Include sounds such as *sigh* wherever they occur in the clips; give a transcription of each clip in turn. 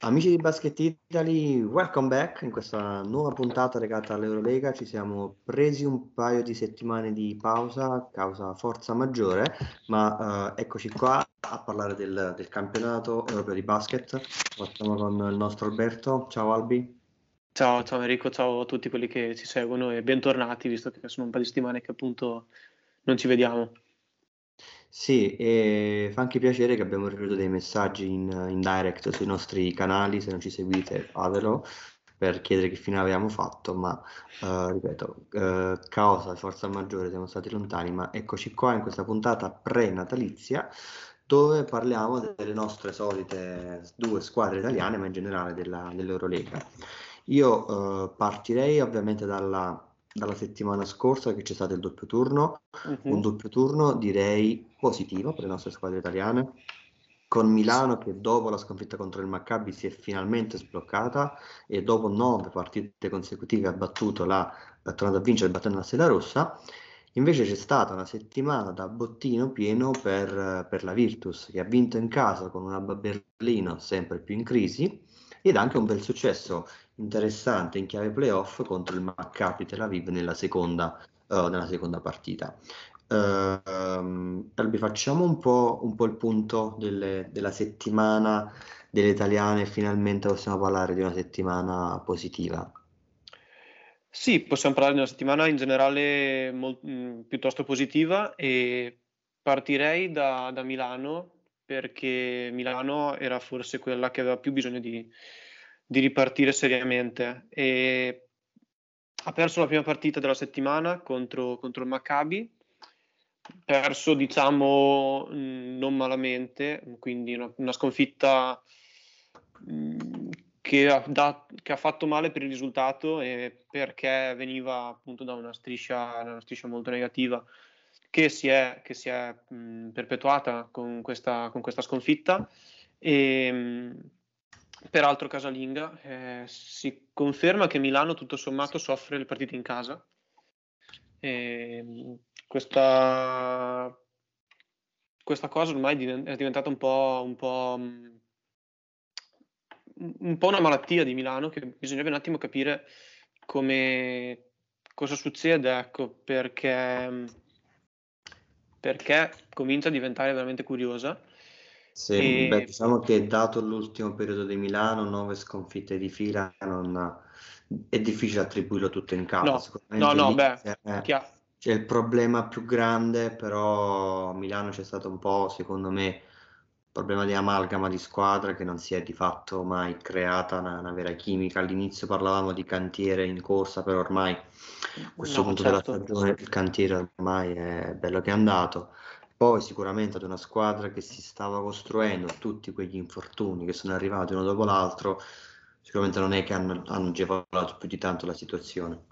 Amici di Basket Italy, welcome back in questa nuova puntata legata all'Eurolega. Ci siamo presi un paio di settimane di pausa, causa forza maggiore, ma uh, eccoci qua a parlare del, del, campionato europeo di basket. Partiamo con il nostro Alberto. Ciao Albi. Ciao, ciao Enrico, ciao a tutti quelli che ci seguono e bentornati, visto che sono un paio di settimane che appunto non ci vediamo. Sì, e fa anche piacere che abbiamo ricevuto dei messaggi in, in direct sui nostri canali, se non ci seguite fatelo per chiedere che fine avevamo fatto, ma uh, ripeto, uh, causa forza maggiore siamo stati lontani, ma eccoci qua in questa puntata pre-natalizia dove parliamo delle nostre solite due squadre italiane, ma in generale della, dell'Eurolega. Io uh, partirei ovviamente dalla dalla settimana scorsa che c'è stato il doppio turno, uh-huh. un doppio turno direi positivo per le nostre squadre italiane, con Milano che dopo la sconfitta contro il Maccabi si è finalmente sbloccata e dopo nove partite consecutive ha battuto la, è tornato a vincere battendo la Sela Rossa. Invece c'è stata una settimana da bottino pieno per, per la Virtus che ha vinto in casa con una Berlino sempre più in crisi ed anche un bel successo interessante in chiave playoff contro il Maccabi Tel Aviv nella seconda, uh, nella seconda partita. Uh, Albi, facciamo un po', un po il punto delle, della settimana delle italiane, finalmente possiamo parlare di una settimana positiva. Sì, possiamo parlare di una settimana in generale molt, mh, mm, piuttosto positiva e partirei da, da Milano perché Milano era forse quella che aveva più bisogno di, di ripartire seriamente. E ha perso la prima partita della settimana contro, contro il Maccabi, perso diciamo non malamente, quindi una, una sconfitta che ha, da, che ha, fatto male per il risultato e perché veniva appunto da una striscia, una striscia molto negativa che si è, che si è mh, perpetuata con questa, con questa sconfitta. E, mh, peraltro casalinga, eh, si conferma che Milano tutto sommato soffre le partite in casa. E, questa, questa cosa ormai è diventata un po', un po', un po' una malattia di Milano che bisognerebbe un attimo capire come cosa succede, ecco, perché perché comincia a diventare veramente curiosa. Sì, e... beh, diciamo che dato l'ultimo periodo di Milano, nove sconfitte di fila, non... è difficile attribuirlo tutto in caso. No, no, no beh, è, c'è il problema più grande, però Milano c'è stato un po', secondo me, problema di amalgama di squadra che non si è di fatto mai creata una, una vera chimica. All'inizio parlavamo di cantiere in corsa, però ormai a questo no, punto certo. della stagione il cantiere ormai è bello che è andato. Poi sicuramente ad una squadra che si stava costruendo, tutti quegli infortuni che sono arrivati uno dopo l'altro, sicuramente non è che hanno, hanno agevolato più di tanto la situazione.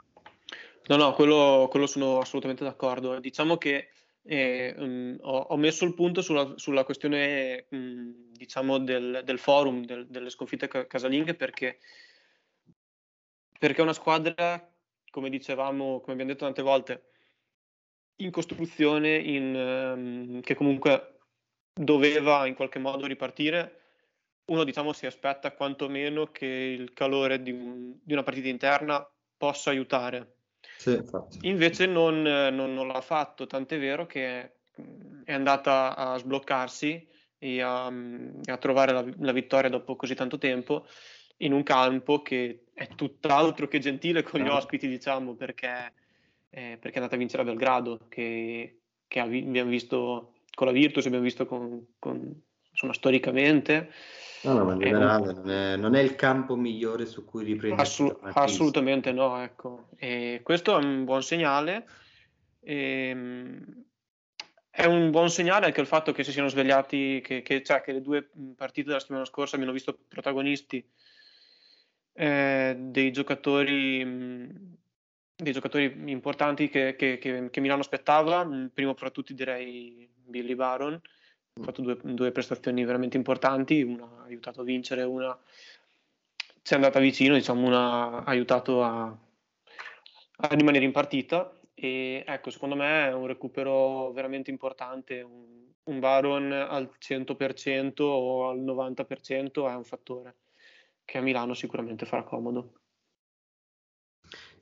No, no, quello, quello sono assolutamente d'accordo. Diciamo che eh, um, ho, ho, messo il punto sulla, sulla questione um, diciamo del, del forum, del, delle sconfitte casalinghe perché, perché è una squadra, come dicevamo, come abbiamo detto tante volte, in costruzione, in, um, che comunque doveva in qualche modo ripartire. Uno diciamo si aspetta quantomeno che il calore di, un, di una partita interna possa aiutare sì, Invece non, non, non, l'ha fatto, tant'è vero che è andata a sbloccarsi e a, a trovare la, la, vittoria dopo così tanto tempo in un campo che è tutt'altro che gentile con gli ospiti, diciamo, perché, eh, perché è andata a vincere a Belgrado, che, che abbiamo visto con la Virtus, abbiamo visto con, con insomma, storicamente. No, no, ma in generale non è, non è, il campo migliore su cui riprendere. Assu- assolutamente no, ecco. E questo è un buon segnale. E, ehm, è un buon segnale anche il fatto che si siano svegliati, che, che, cioè, che le due partite della settimana scorsa abbiano visto protagonisti eh, dei giocatori dei giocatori importanti che, che, che, che Milano aspettava, primo fra tutti direi Billy Baron, ha fatto due, due, prestazioni veramente importanti, una ha aiutato a vincere, una ci è andata vicino, diciamo, una ha aiutato a, a rimanere in partita e ecco, secondo me è un recupero veramente importante, un, un Baron al 100% o al 90% è un fattore. che a Milano sicuramente farà comodo.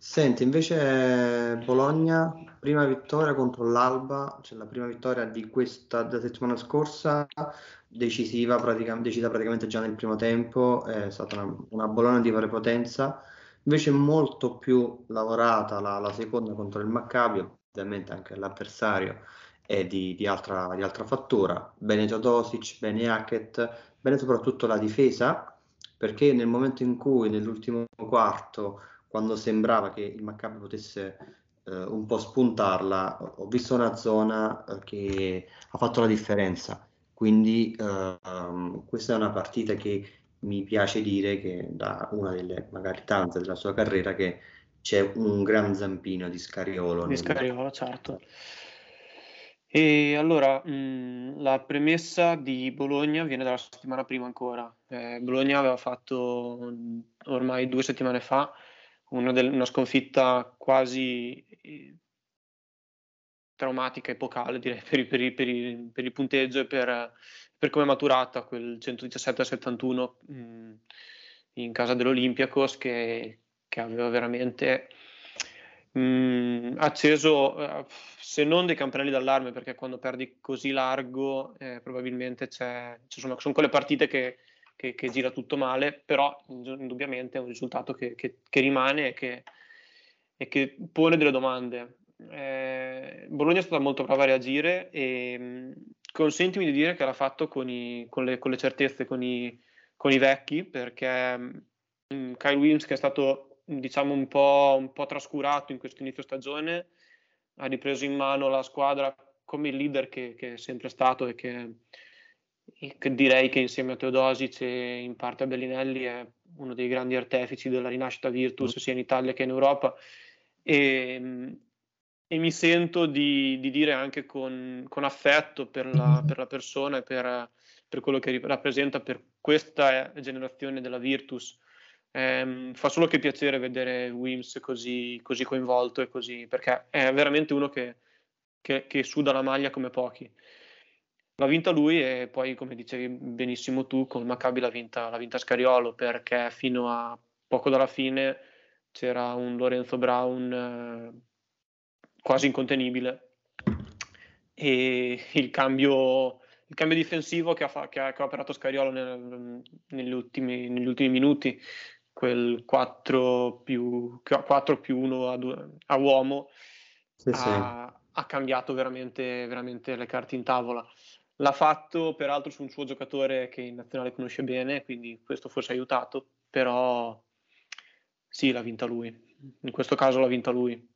Senti, invece Bologna, prima vittoria contro l'Alba, cioè la prima vittoria di questa della settimana scorsa, decisiva, pratica, decisa praticamente già nel primo tempo, è stata una, una Bologna di prepotenza, invece molto più lavorata la, la seconda contro il Maccabi, ovviamente anche l'avversario è di, di, altra, di altra fattura, bene Todosic, bene Hackett, bene soprattutto la difesa, perché nel momento in cui nell'ultimo quarto quando sembrava che il Maccabi potesse eh, un po' spuntarla, ho visto una zona eh, che ha fatto la differenza. Quindi eh, questa è una partita che mi piace dire che da una delle magari tante della sua carriera che c'è un gran zampino di Scariolo. Di nel... Scariolo, certo. E allora, mh, la premessa di Bologna viene dalla settimana prima ancora. Eh, Bologna aveva fatto ormai due settimane fa una, del, una sconfitta quasi eh, traumatica, epocale direi per, per, per, per il punteggio e per, come è maturata quel 117-71 mh, in casa dell'Olympiacos che, che aveva veramente mh, acceso eh, se non dei campanelli d'allarme perché quando perdi così largo eh, probabilmente c'è, sono, sono quelle partite che che, che, gira tutto male, però indubbiamente è un risultato che, che, che rimane e che, e che, pone delle domande. Eh, Bologna è stata molto brava a reagire e mh, consentimi di dire che l'ha fatto con, i, con, le, con le, certezze, con i, con i vecchi, perché mh, Kyle Williams che è stato diciamo un po', un po' trascurato in questo inizio stagione ha ripreso in mano la squadra come il leader che, che è sempre stato e che direi che insieme a Teodosic e in parte a Bellinelli è uno dei grandi artefici della rinascita Virtus mm. sia in Italia che in Europa. E, e mi sento di, di, dire anche con, con affetto per la, per la, persona e per, per, quello che rappresenta per questa generazione della Virtus. Eh, fa solo che piacere vedere Wims così, così coinvolto e così perché è veramente uno che, che, che suda la maglia come pochi L'ha vinta lui e poi, come dicevi benissimo tu, con Maccabi l'ha vinta, l'ha vinta Scariolo perché fino a poco dalla fine c'era un Lorenzo Brown eh, quasi incontenibile e il cambio, il cambio difensivo che ha, che ha, che ha operato Scariolo nel, negli, ultimi, negli, ultimi, minuti, quel 4 più, 4 più 1 a, a uomo, sì, ha, sì. ha, cambiato veramente, veramente le carte in tavola. L'ha fatto peraltro su un suo giocatore che in nazionale conosce bene, quindi questo forse ha aiutato, però sì, l'ha vinta lui. In questo caso l'ha vinta lui.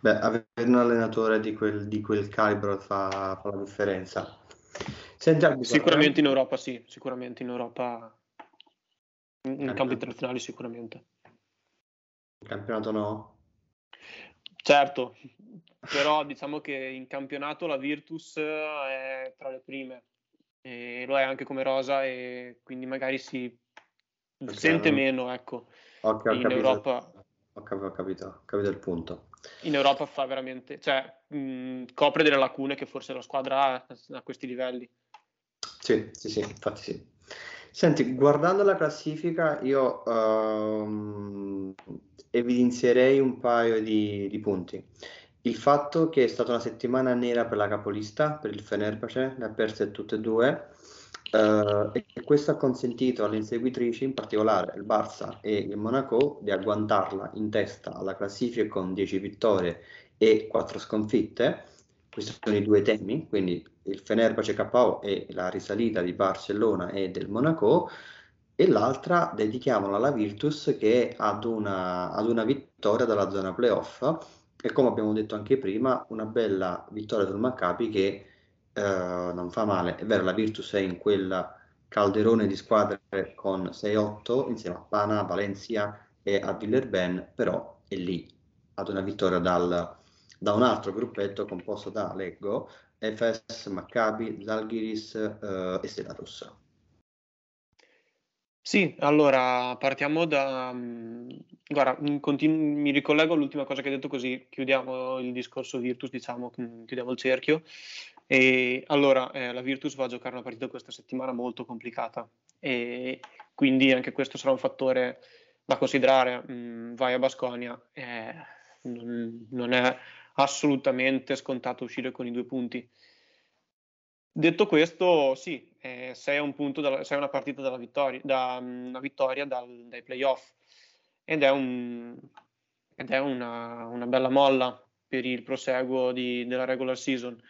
Beh, avere un allenatore di quel, di quel calibro fa, fa, la differenza. Senti, sicuramente in Europa sì, sicuramente in Europa, in, in campo internazionale sicuramente. Campionato no? Certo, però diciamo che in campionato la Virtus è tra le prime. E lo è anche come rosa e quindi magari si okay, sente meno ecco. Okay, in capito, Europa ho capito, ho capito, ho capito il punto. In Europa fa veramente cioè mh, copre delle lacune che forse la squadra ha a questi livelli. Sì sì sì infatti sì. Senti, guardando la classifica, io um, evidenzierei un paio di, di punti il fatto che è stata una settimana nera per la capolista, per il Fenerbahce, le ha perse tutte e due, eh, e questo ha consentito alle inseguitrici, in particolare il Barça e il Monaco, di agguantarla in testa alla classifica con 10 vittorie e 4 sconfitte. Questi sono i due temi, quindi il Fenerbahce KO e la risalita di Barcellona e del Monaco, e l'altra dedichiamola alla Virtus che ad una, ad una vittoria dalla zona playoff e come abbiamo detto anche prima, una bella vittoria del Maccabi che eh, non fa male. È vero, la Virtus è in quel calderone di squadre con 6-8 insieme a Pana, Valencia e a Villerben, però è lì ad una vittoria dal, da un altro gruppetto composto da Leggo, Efes, Maccabi, Zalgiris eh, e Stella Sì, allora partiamo da, Guarda, continu- mi ricollego all'ultima cosa che hai detto così chiudiamo il discorso Virtus, diciamo, chiudiamo il cerchio. E allora eh, la Virtus va a giocare una partita questa settimana molto complicata e quindi anche questo sarà un fattore da considerare. Mm, vai a Basconia, eh, non, non è assolutamente scontato uscire con i due punti. Detto questo, sì, eh, sei, un punto dalla, sei una partita dalla vittoria, da, una vittoria dal, dai playoff ed è, un, ed è una, una, bella molla per il proseguo di, della regular season.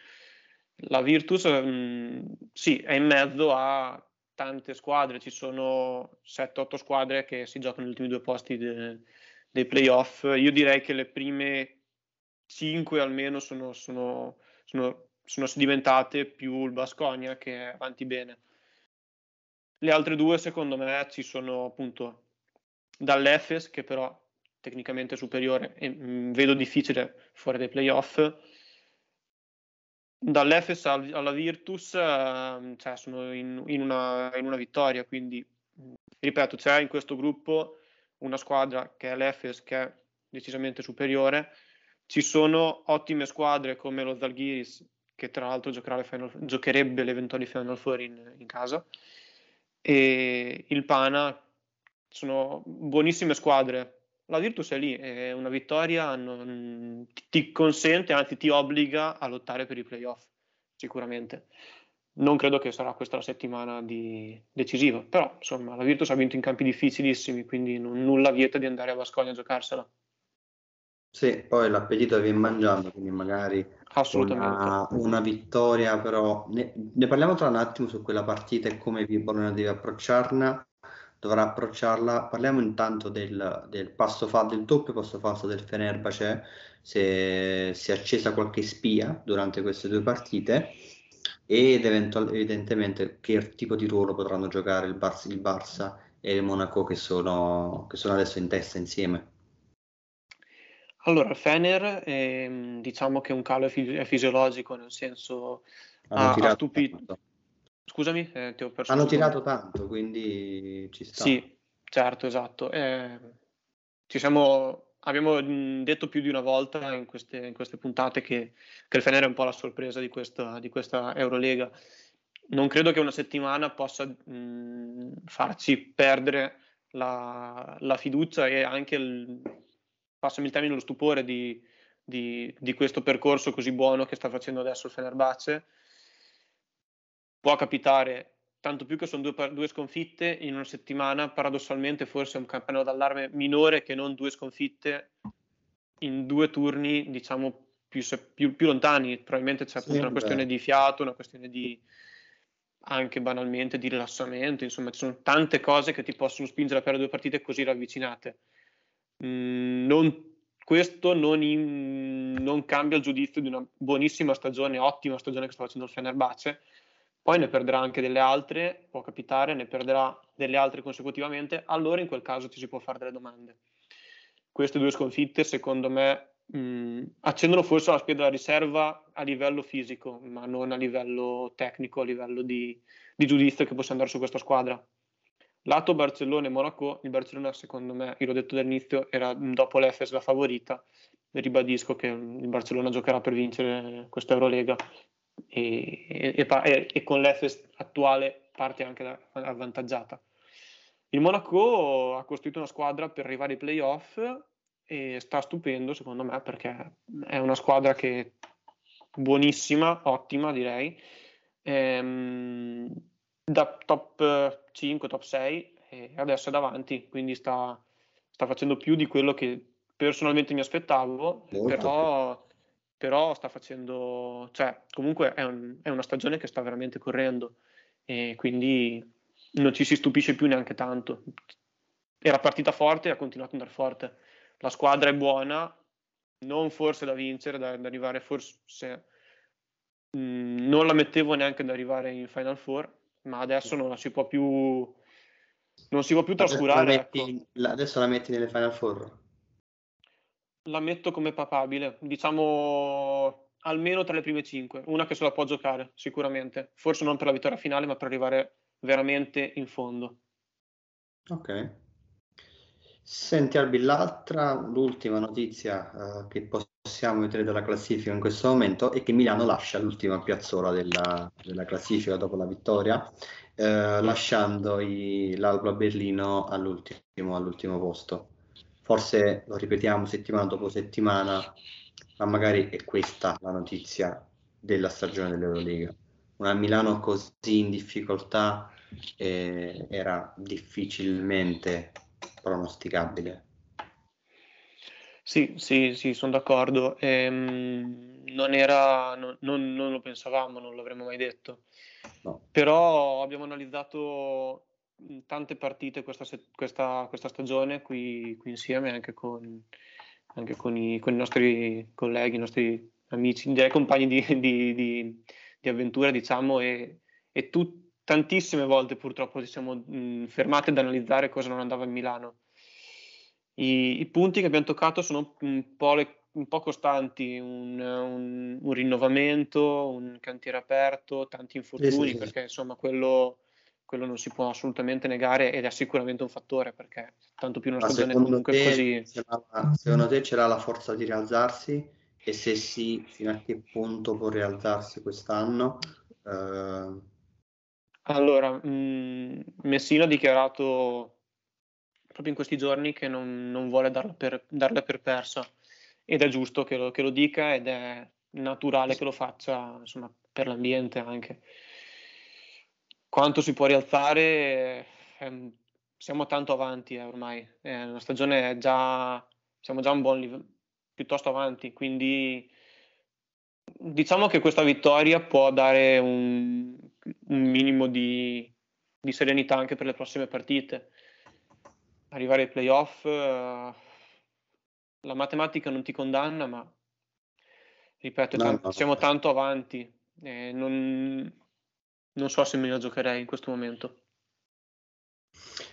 La Virtus, mh, mm, sì, è in mezzo a tante squadre, ci sono 7-8 squadre che si giocano gli ultimi due posti de, dei playoff. Io direi che le prime 5 almeno sono, sono, sono, sono diventate più il Basconia che è avanti bene. Le altre due, secondo me, ci sono appunto dall'Efes, che però tecnicamente è superiore e mh, mm, vedo difficile fuori dai playoff dall'Efes alla Virtus eh, cioè sono in, in, una, in, una, vittoria, quindi ripeto, c'è in questo gruppo una squadra che è l'Efes che è decisamente superiore, ci sono ottime squadre come lo Zalgiris che tra l'altro le final, giocherebbe le eventuali Final Four in, in casa e il Pana sono buonissime squadre la Virtus è lì, è una vittoria non, ti consente, anzi ti obbliga a lottare per i playoff, sicuramente. Non credo che sarà questa la settimana di... decisiva, però insomma la Virtus ha vinto in campi difficilissimi, quindi non, nulla vieta di andare a Vascogna a giocarsela. Sì, poi l'appetito viene mangiando, quindi magari una, una, vittoria, però ne, ne, parliamo tra un attimo su quella partita e come Bologna deve approcciarla dovrà approcciarla. Parliamo intanto del, del passo fa, del doppio passo falso del Fenerbahce, se si è accesa qualche spia durante queste due partite ed eventual- evidentemente che tipo di ruolo potranno giocare il, Bar- il Barça e il Monaco che sono, che sono adesso in testa insieme. Allora, il Fener eh, diciamo che un calo è, fi- è fisiologico, nel senso ha, ha stupito. Tanto Scusami, eh, ti ho perso. Hanno tirato tanto, quindi ci sta. Sì, certo, esatto. Eh, ci siamo, abbiamo detto più di una volta in queste, in queste puntate che, che, il Fener è un po' la sorpresa di questa, di questa Eurolega. Non credo che una settimana possa mh, farci perdere la, la, fiducia e anche, il, passami il termine, lo stupore di, di, di questo percorso così buono che sta facendo adesso il Fenerbahce può capitare, tanto più che sono due, due, sconfitte in una settimana, paradossalmente forse è un campanello d'allarme minore che non due sconfitte in due turni, diciamo, più, più, più lontani. Probabilmente c'è appunto sì, una questione di fiato, una questione di anche banalmente di rilassamento, insomma ci sono tante cose che ti possono spingere a perdere due partite così ravvicinate. Mm, non, questo non, in, non, cambia il giudizio di una buonissima stagione, ottima stagione che sta facendo il Fenerbahce, poi ne perderà anche delle altre, può capitare, ne perderà delle altre consecutivamente, allora in quel caso ci si può fare delle domande. Queste due sconfitte, secondo me, mh, accendono forse la spia della riserva a livello fisico, ma non a livello tecnico, a livello di, di giudizio che possa andare su questa squadra. Lato Barcellona e Monaco, il Barcellona secondo me, io l'ho detto dall'inizio, era dopo l'Efes la favorita, ribadisco che il Barcellona giocherà per vincere questa Eurolega. E, e, e, e con l'Efes attuale parte anche avvantaggiata. Il Monaco ha costruito una squadra per arrivare ai playoff e sta stupendo secondo me perché è una squadra che buonissima, ottima direi, ehm, da top 5, top 6 e adesso è davanti, quindi sta, sta facendo più di quello che personalmente mi aspettavo, però però sta facendo, cioè comunque è, un, è, una stagione che sta veramente correndo e quindi non ci si stupisce più neanche tanto. Era partita forte e ha continuato ad andare forte. La squadra è buona, non forse da vincere, da, da arrivare forse... Mh, mm, non la mettevo neanche ad arrivare in Final Four, ma adesso non la si può più... Non si può più trascurare. Adesso la metti, ecco. adesso la metti nelle Final Four? La metto come papabile, diciamo almeno tra le prime 5, una che se la può giocare sicuramente, forse non per la vittoria finale ma per arrivare veramente in fondo. Ok. Senti Albi, l'altra, l'ultima notizia uh, che possiamo vedere dalla classifica in questo momento è che Milano lascia l'ultima piazzola della, della classifica dopo la vittoria, eh, lasciando i, l'Alba Berlino all'ultimo, all'ultimo posto. Forse lo ripetiamo settimana dopo settimana, ma magari è questa la notizia della stagione dell'Eurolega. Una Milano così in difficoltà eh, era difficilmente pronosticabile. Sì, sì, sì, sono d'accordo. Ehm, non era, non, non, non, lo pensavamo, non l'avremmo mai detto. No. Però abbiamo analizzato tante partite questa, questa, questa stagione qui, qui, insieme, anche, con, anche con, i, con, i, nostri colleghi, i nostri amici, direi compagni di, di, di, di avventura, diciamo, e, e tu, tantissime volte purtroppo ci siamo mh, fermati ad analizzare cosa non andava in Milano i, I, punti che abbiamo toccato sono un po', le, un po costanti, un, un, un, rinnovamento, un cantiere aperto, tanti infortuni, sì, sì, perché insomma quello, quello, non si può assolutamente negare ed è sicuramente un fattore, perché tanto più una stagione comunque te, così... Secondo te c'era la forza di rialzarsi? E se sì, fino a che punto può rialzarsi quest'anno? Uh... Allora, mh, Messina ha dichiarato proprio in questi giorni che non, non vuole darla per, darla per, persa ed è giusto che lo, che lo, dica ed è naturale che lo faccia insomma, per l'ambiente anche. Quanto si può rialzare? Eh, siamo tanto avanti eh, ormai, eh, la stagione è già, siamo già un buon livello, piuttosto avanti, quindi diciamo che questa vittoria può dare un, un minimo di, di serenità anche per le prossime partite arrivare ai playoff, uh, la matematica non ti condanna, ma ripeto, no, tanto, no, siamo tanto avanti. Eh, non, non, so se me la giocherei in questo momento.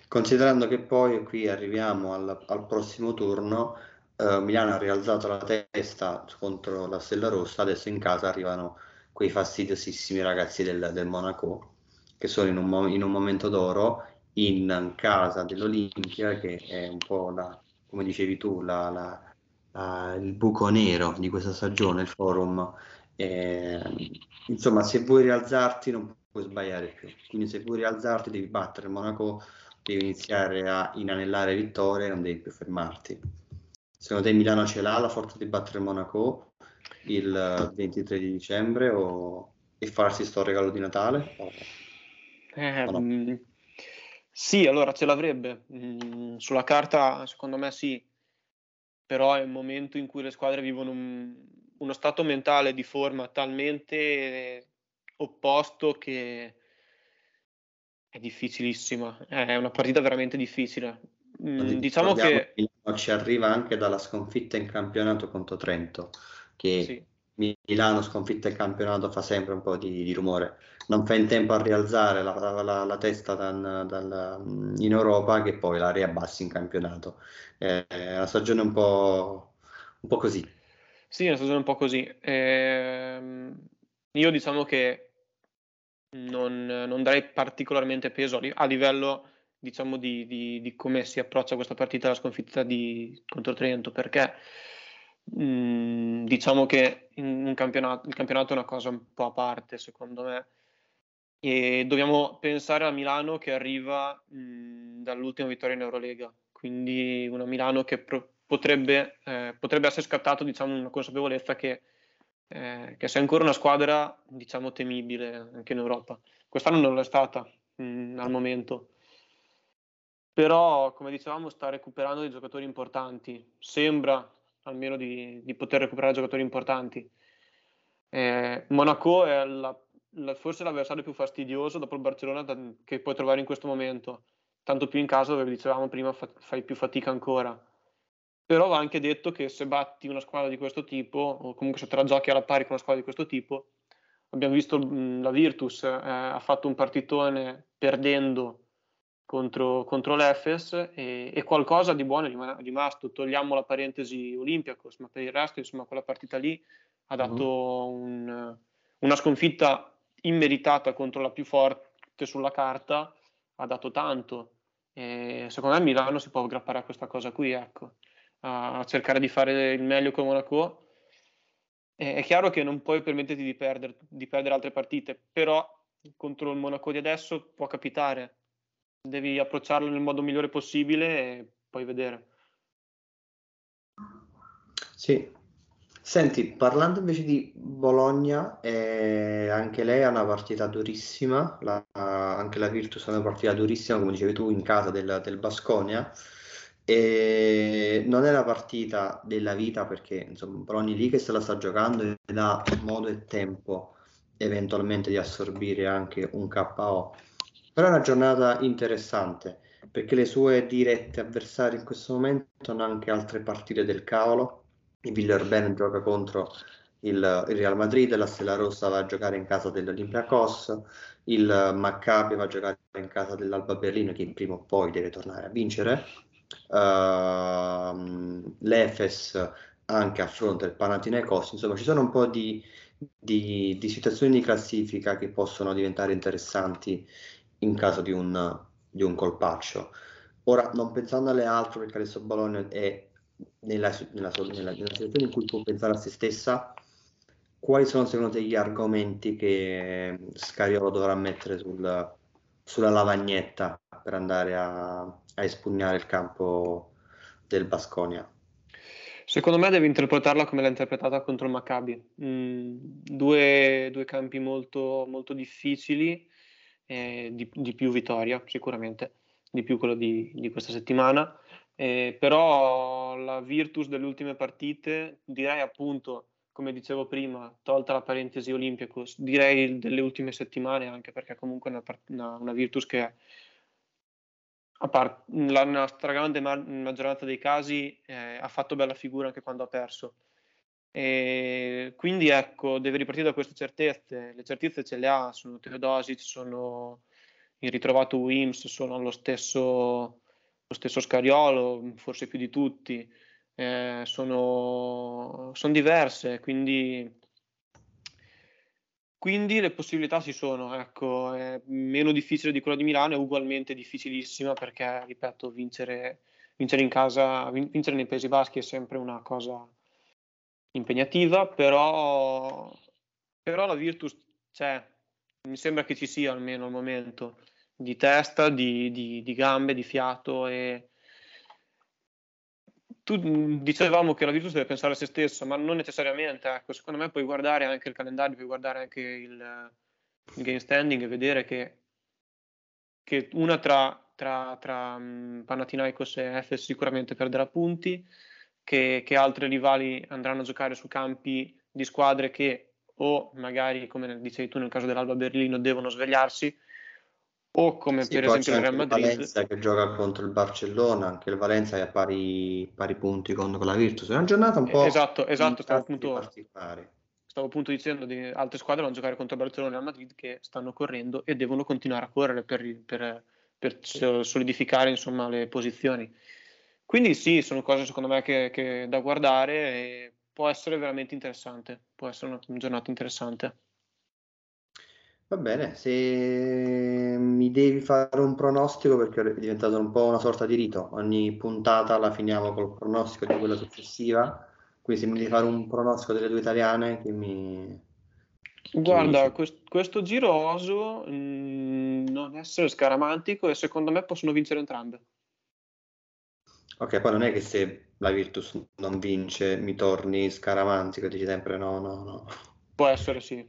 Considerando che poi qui arriviamo al, al prossimo turno, uh, Milano ha rialzato la testa contro la Stella Rossa, adesso in casa arrivano quei fastidiosissimi ragazzi del, del Monaco che sono in un, in un momento d'oro in casa dell'Olimpia che è un po' la, come dicevi tu, la, la, la, il buco nero di questa stagione, il forum. Eh, insomma, se vuoi rialzarti non puoi sbagliare più. Quindi se vuoi rialzarti devi battere Monaco, devi iniziare a inanellare vittorie non devi più fermarti. Secondo te Milano ce l'ha la forza di battere Monaco il 23 di dicembre o... e farsi sto regalo di Natale? O... Eh, o no? Mm, sì, allora ce l'avrebbe. Mm, sulla carta, secondo me sì, però è un momento in cui le squadre vivono un, uno stato mentale di forma talmente opposto che è difficilissima. È una partita veramente difficile. Mm, diciamo che ci arriva anche dalla sconfitta in campionato contro Trento, che sì. Milano sconfitta in campionato fa sempre un po' di, di rumore non fa in tempo a rialzare la, la, la testa dal, dal, in Europa che poi la riabbassi in campionato. Eh, è una stagione un po', un po' così. Sì, è una stagione un po' così. Eh, io diciamo che non, non, darei particolarmente peso a livello diciamo di, di, di, come si approccia questa partita la sconfitta di, contro Trento perché mm, diciamo che campionato, il campionato è una cosa un po' a parte secondo me. E dobbiamo pensare a Milano che arriva mh, dall'ultima vittoria in Eurolega, quindi una Milano che pro- potrebbe, eh, potrebbe, essere scattato diciamo, una consapevolezza che, eh, che sia ancora una squadra diciamo, temibile anche in Europa. Quest'anno non l'è stata mh, al momento, però come dicevamo sta recuperando dei giocatori importanti, sembra almeno di, di poter recuperare giocatori importanti. Eh, Monaco è la forse l'avversario più fastidioso dopo il Barcellona da, che puoi trovare in questo momento, tanto più in casa dove dicevamo prima fa, fai più fatica ancora. Però va anche detto che se batti una squadra di questo tipo, o comunque se te la giochi alla pari con una squadra di questo tipo, abbiamo visto mh, la Virtus eh, ha fatto un partitone perdendo contro, contro l'Efes e, e, qualcosa di buono è rimasto. Togliamo la parentesi Olympiacos, ma per il resto, insomma, quella partita lì ha dato mm-hmm. un, una sconfitta immeritata contro la più forte sulla carta ha dato tanto. E secondo me Milano si può aggrappare a questa cosa qui, ecco, a cercare di fare il meglio con Monaco è chiaro che non puoi permetterti di perdere, di perdere altre partite, però contro il Monaco di adesso può capitare. Devi approcciarlo nel modo migliore possibile e poi vedere. Sì. Senti, parlando invece di Bologna, eh, anche lei ha una partita durissima, la, anche la Virtus ha una partita durissima, come dicevi tu, in casa del, del Basconia. E non è la partita della vita perché insomma Bologna lì che se la sta giocando ed ha modo e tempo eventualmente di assorbire anche un KO. Però è una giornata interessante perché le sue dirette avversarie in questo momento hanno anche altre partite del cavolo. Il Villarben gioca contro il, il, Real Madrid, la Stella Rossa va a giocare in casa dell'Olympiacos, il Maccabi va a giocare in casa dell'Alba Berlino che prima o poi deve tornare a vincere. Uh, L'Efes anche a fronte del Panathinaikos, insomma ci sono un po' di, di, di situazioni di classifica che possono diventare interessanti in caso di un, di un colpaccio. Ora, non pensando alle altre, perché adesso Bologna è nella, nella, nella, nella, situazione in cui può pensare a se stessa, quali sono secondo te gli argomenti che Scariolo dovrà mettere sul, sulla lavagnetta per andare a, a espugnare il campo del Basconia? Secondo me deve interpretarla come l'ha interpretata contro il Maccabi. Mm, due, due, campi molto, molto difficili, eh, di, di, più vittoria sicuramente, di più quello di, di questa settimana. Eh, però la virtus delle ultime partite, direi appunto, come dicevo prima, tolta la parentesi Olympiacos, direi delle ultime settimane anche perché comunque è una, una, una virtus che a parte la, stragrande ma- maggioranza dei casi eh, ha fatto bella figura anche quando ha perso. E quindi ecco, deve ripartire da queste certezze. Le certezze ce le ha, sono Teodosic, sono il ritrovato Wims, sono lo stesso, lo stesso Scariolo, forse più di tutti. Eh, sono, sono diverse, quindi quindi le possibilità ci sono, ecco, è meno difficile di quella di Milano, è ugualmente difficilissima perché, ripeto, vincere, vincere in casa, vincere nei Paesi Baschi è sempre una cosa impegnativa, però, però la Virtus c'è, mi sembra che ci sia almeno al momento, di testa, di, di, di gambe, di fiato e, tu dicevamo che la Virtus deve pensare a se stessa, ma non necessariamente. Ecco, secondo me puoi guardare anche il calendario, puoi guardare anche il, il game standing e vedere che, che una tra, tra, tra um, Panathinaikos e Efes sicuramente perderà punti, che, che altre rivali andranno a giocare su campi di squadre che o magari, come dicevi tu nel caso dell'Alba Berlino, devono svegliarsi o come sì, per esempio il Real Madrid. Il Valencia che gioca contro il Barcellona, anche il Valencia è a pari, pari punti con, con, la Virtus. È una giornata un po' esatto, esatto, stavo appunto, stavo appunto dicendo di altre squadre vanno a giocare contro il Barcellona e il Madrid che stanno correndo e devono continuare a correre per, per, per solidificare insomma, le posizioni. Quindi sì, sono cose secondo me che, che da guardare e può essere veramente interessante, può essere una giornata interessante. Va bene, se mi devi fare un pronostico, perché è diventato un po' una sorta di rito, ogni puntata la finiamo col pronostico di quella successiva, quindi se mi devi fare un pronostico delle due italiane, che mi... Guarda, quest- questo giro oso mh, mm, non essere scaramantico e secondo me possono vincere entrambe. Ok, poi non è che se la Virtus non vince mi torni scaramantico dici sempre no, no, no. Può essere sì.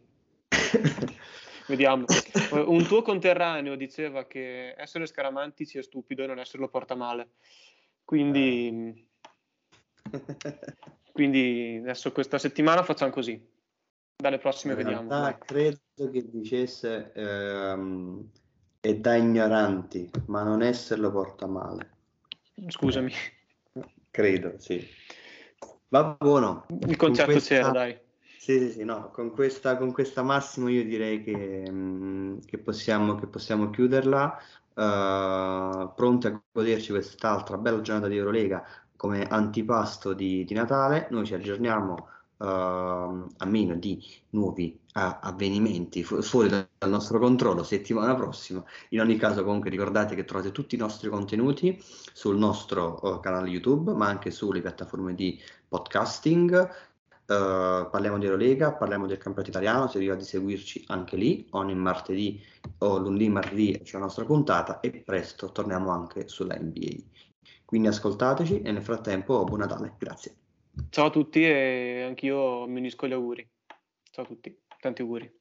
*laughs* Vediamo. Un tuo conterraneo diceva che essere scaramantici è stupido e non esserlo porta male. Quindi, *laughs* quindi adesso questa settimana facciamo così. Dalle prossime In vediamo. Realtà, credo che dicesse ehm, è da ignoranti, ma non esserlo porta male. Scusami. Credo, sì. Va buono. Il concetto questa... c'era, dai. Sì, sì, sì, no, con questa, con questa Massimo io direi che, mh, mm, che, possiamo, che possiamo chiuderla, uh, pronti a goderci quest'altra bella giornata di Eurolega come antipasto di, di Natale. Noi ci aggiorniamo Ehm, a meno di nuovi avvenimenti fu- fuori dal nostro controllo settimana prossima. In ogni caso, comunque, ricordate che trovate tutti i nostri contenuti sul nostro eh, canale YouTube, ma anche sulle piattaforme di podcasting. Uh, parliamo di Eurolega, parliamo del campionato italiano, se arriva va di seguirci anche lì, ogni martedì o lunedì, martedì c'è la nostra puntata e presto torniamo anche sulla NBA. Quindi ascoltateci e nel frattempo buon Natale, grazie. Ciao a tutti e anch'io mi unisco agli auguri. Ciao a tutti, tanti auguri.